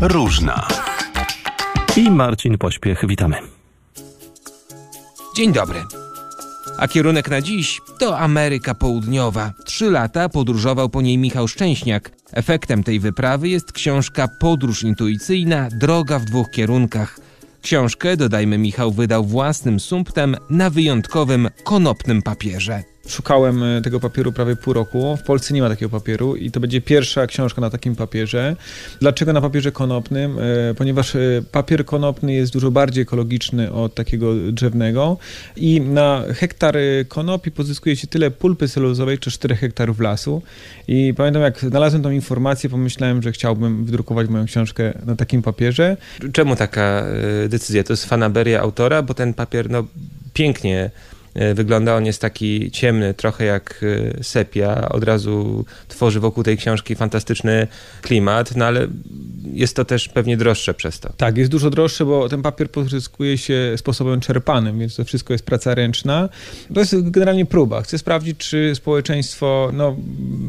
Różna. I Marcin Pośpiech, witamy. Dzień dobry. A kierunek na dziś to Ameryka Południowa. Trzy lata podróżował po niej Michał Szczęśniak. Efektem tej wyprawy jest książka Podróż intuicyjna Droga w dwóch kierunkach. Książkę, dodajmy, Michał wydał własnym sumptem na wyjątkowym konopnym papierze. Szukałem e, tego papieru prawie pół roku. W Polsce nie ma takiego papieru i to będzie pierwsza książka na takim papierze. Dlaczego na papierze konopnym? E, ponieważ e, papier konopny jest dużo bardziej ekologiczny od takiego drzewnego i na hektar konopi pozyskuje się tyle pulpy celulozowej, czy 4 hektarów lasu. I pamiętam, jak znalazłem tą informację, pomyślałem, że chciałbym wydrukować moją książkę na takim papierze. Czemu taka decyzja? To jest fanaberia autora, bo ten papier no, pięknie wygląda. On jest taki ciemny, trochę jak e, sepia. Od razu tworzy wokół tej książki fantastyczny klimat, no ale jest to też pewnie droższe przez to. Tak, jest dużo droższe, bo ten papier pozyskuje się sposobem czerpanym, więc to wszystko jest praca ręczna. To jest generalnie próba. Chcę sprawdzić, czy społeczeństwo no,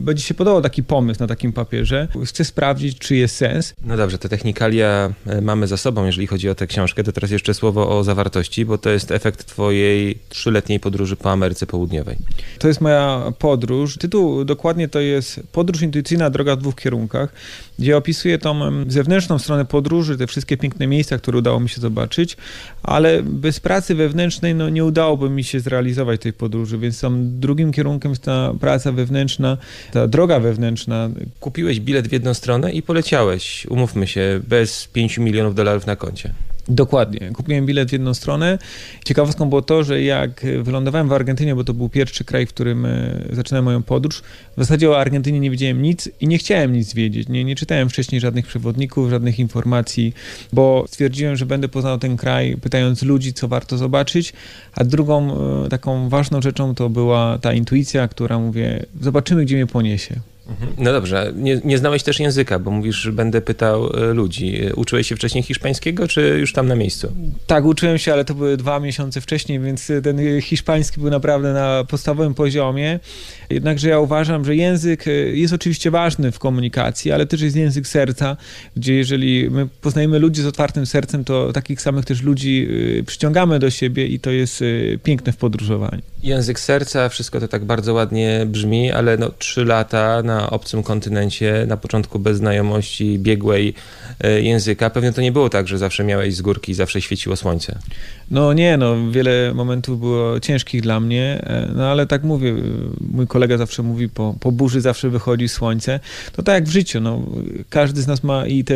będzie się podobał taki pomysł na takim papierze. Chcę sprawdzić, czy jest sens. No dobrze, te technikalia e, mamy za sobą, jeżeli chodzi o tę książkę. To teraz jeszcze słowo o zawartości, bo to jest efekt twojej trzyletniej podróży po Ameryce Południowej. To jest moja podróż. Tytuł dokładnie to jest Podróż intuicyjna, droga w dwóch kierunkach, gdzie opisuję tą zewnętrzną stronę podróży, te wszystkie piękne miejsca, które udało mi się zobaczyć, ale bez pracy wewnętrznej no, nie udałoby mi się zrealizować tej podróży, więc tam drugim kierunkiem jest ta praca wewnętrzna, ta droga wewnętrzna. Kupiłeś bilet w jedną stronę i poleciałeś, umówmy się, bez 5 milionów dolarów na koncie. Dokładnie. Kupiłem bilet w jedną stronę. Ciekawostką było to, że jak wylądowałem w Argentynie, bo to był pierwszy kraj, w którym e, zaczynałem moją podróż, w zasadzie o Argentynie nie wiedziałem nic i nie chciałem nic wiedzieć. Nie, nie czytałem wcześniej żadnych przewodników, żadnych informacji, bo stwierdziłem, że będę poznał ten kraj, pytając ludzi, co warto zobaczyć. A drugą e, taką ważną rzeczą to była ta intuicja, która mówię, zobaczymy, gdzie mnie poniesie. Mhm. No dobrze, nie, nie znałeś też języka, bo mówisz, że będę pytał e, ludzi. Uczyłeś się wcześniej hiszpańskiego, czy już tam na miejscu? Tak, uczyłem się, ale to były dwa miesiące wcześniej, więc ten hiszpański był naprawdę na podstawowym poziomie. Jednakże ja uważam, że język e, jest oczywiście ważny w komunikacji, ale też jest język serca, gdzie jeżeli my poznajemy ludzi z otwartym sercem, to takich samych też ludzi e, przyciągamy do siebie i to jest piękne w podróżowaniu. Język serca, wszystko to tak bardzo ładnie brzmi, ale no trzy lata na obcym kontynencie, na początku bez znajomości biegłej e, języka. Pewnie to nie było tak, że zawsze miałeś z górki, zawsze świeciło słońce. No nie, no wiele momentów było ciężkich dla mnie, e, no ale tak mówię, mój kolega zawsze mówi, po, po burzy zawsze wychodzi słońce. To tak jak w życiu, no każdy z nas ma i te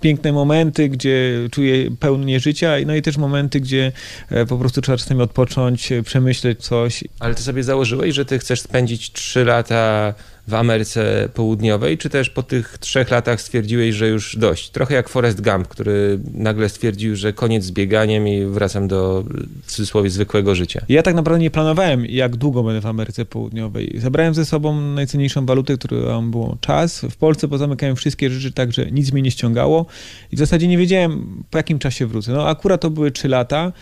piękne momenty, gdzie czuje pełnię życia, no i też momenty, gdzie e, po prostu trzeba czasami odpocząć, przemyśleć coś. Ale ty sobie założyłeś, że ty chcesz spędzić trzy lata w Ameryce Południowej, czy też po tych trzech latach stwierdziłeś, że już dość? Trochę jak Forrest Gump, który nagle stwierdził, że koniec z bieganiem i wracam do w cudzysłowie zwykłego życia. Ja tak naprawdę nie planowałem, jak długo będę w Ameryce Południowej. Zabrałem ze sobą najcenniejszą walutę, którą było czas. W Polsce pozamykałem wszystkie rzeczy tak, że nic mi nie ściągało i w zasadzie nie wiedziałem, po jakim czasie wrócę. No akurat to były trzy lata.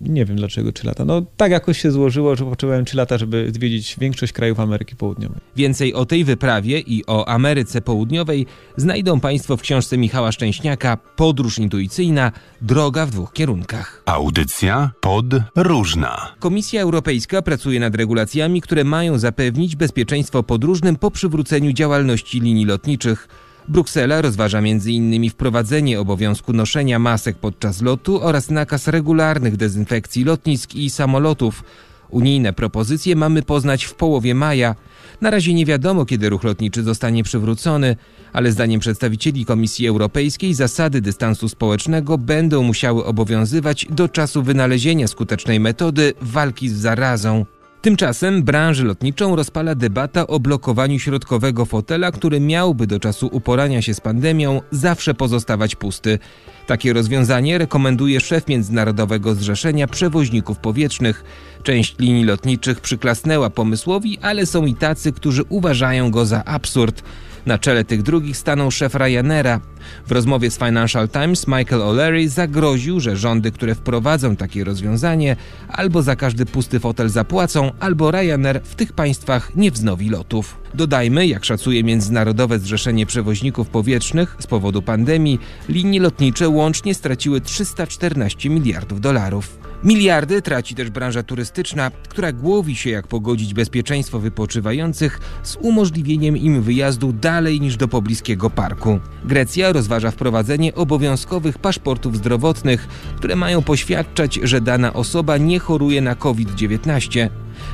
Nie wiem dlaczego 3 lata. No tak jakoś się złożyło, że potrzebowałem 3 lata, żeby zwiedzić większość krajów Ameryki Południowej. Więcej o tej wyprawie i o Ameryce Południowej znajdą Państwo w książce Michała Szczęśniaka Podróż intuicyjna Droga w dwóch kierunkach. Audycja pod różna. Komisja Europejska pracuje nad regulacjami, które mają zapewnić bezpieczeństwo podróżnym po przywróceniu działalności linii lotniczych. Bruksela rozważa m.in. wprowadzenie obowiązku noszenia masek podczas lotu oraz nakaz regularnych dezynfekcji lotnisk i samolotów. Unijne propozycje mamy poznać w połowie maja. Na razie nie wiadomo, kiedy ruch lotniczy zostanie przywrócony, ale zdaniem przedstawicieli Komisji Europejskiej zasady dystansu społecznego będą musiały obowiązywać do czasu wynalezienia skutecznej metody walki z zarazą. Tymczasem branżę lotniczą rozpala debata o blokowaniu środkowego fotela, który miałby do czasu uporania się z pandemią zawsze pozostawać pusty. Takie rozwiązanie rekomenduje szef Międzynarodowego Zrzeszenia Przewoźników Powietrznych. Część linii lotniczych przyklasnęła pomysłowi, ale są i tacy, którzy uważają go za absurd. Na czele tych drugich stanął szef Ryanaira. W rozmowie z Financial Times Michael O'Leary zagroził, że rządy, które wprowadzą takie rozwiązanie, albo za każdy pusty fotel zapłacą, albo Ryanair w tych państwach nie wznowi lotów. Dodajmy, jak szacuje Międzynarodowe Zrzeszenie Przewoźników Powietrznych, z powodu pandemii linie lotnicze łącznie straciły 314 miliardów dolarów. Miliardy traci też branża turystyczna, która głowi się, jak pogodzić bezpieczeństwo wypoczywających z umożliwieniem im wyjazdu dalej niż do pobliskiego parku. Grecja rozważa wprowadzenie obowiązkowych paszportów zdrowotnych, które mają poświadczać, że dana osoba nie choruje na COVID-19.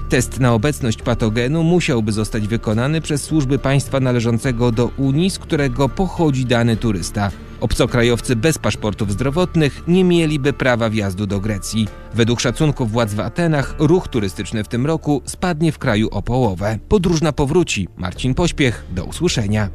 Test na obecność patogenu musiałby zostać wykonany przez służby państwa należącego do Unii, z którego pochodzi dany turysta. Obcokrajowcy bez paszportów zdrowotnych nie mieliby prawa wjazdu do Grecji. Według szacunków władz w Atenach ruch turystyczny w tym roku spadnie w kraju o połowę. Podróżna powróci. Marcin Pośpiech, do usłyszenia.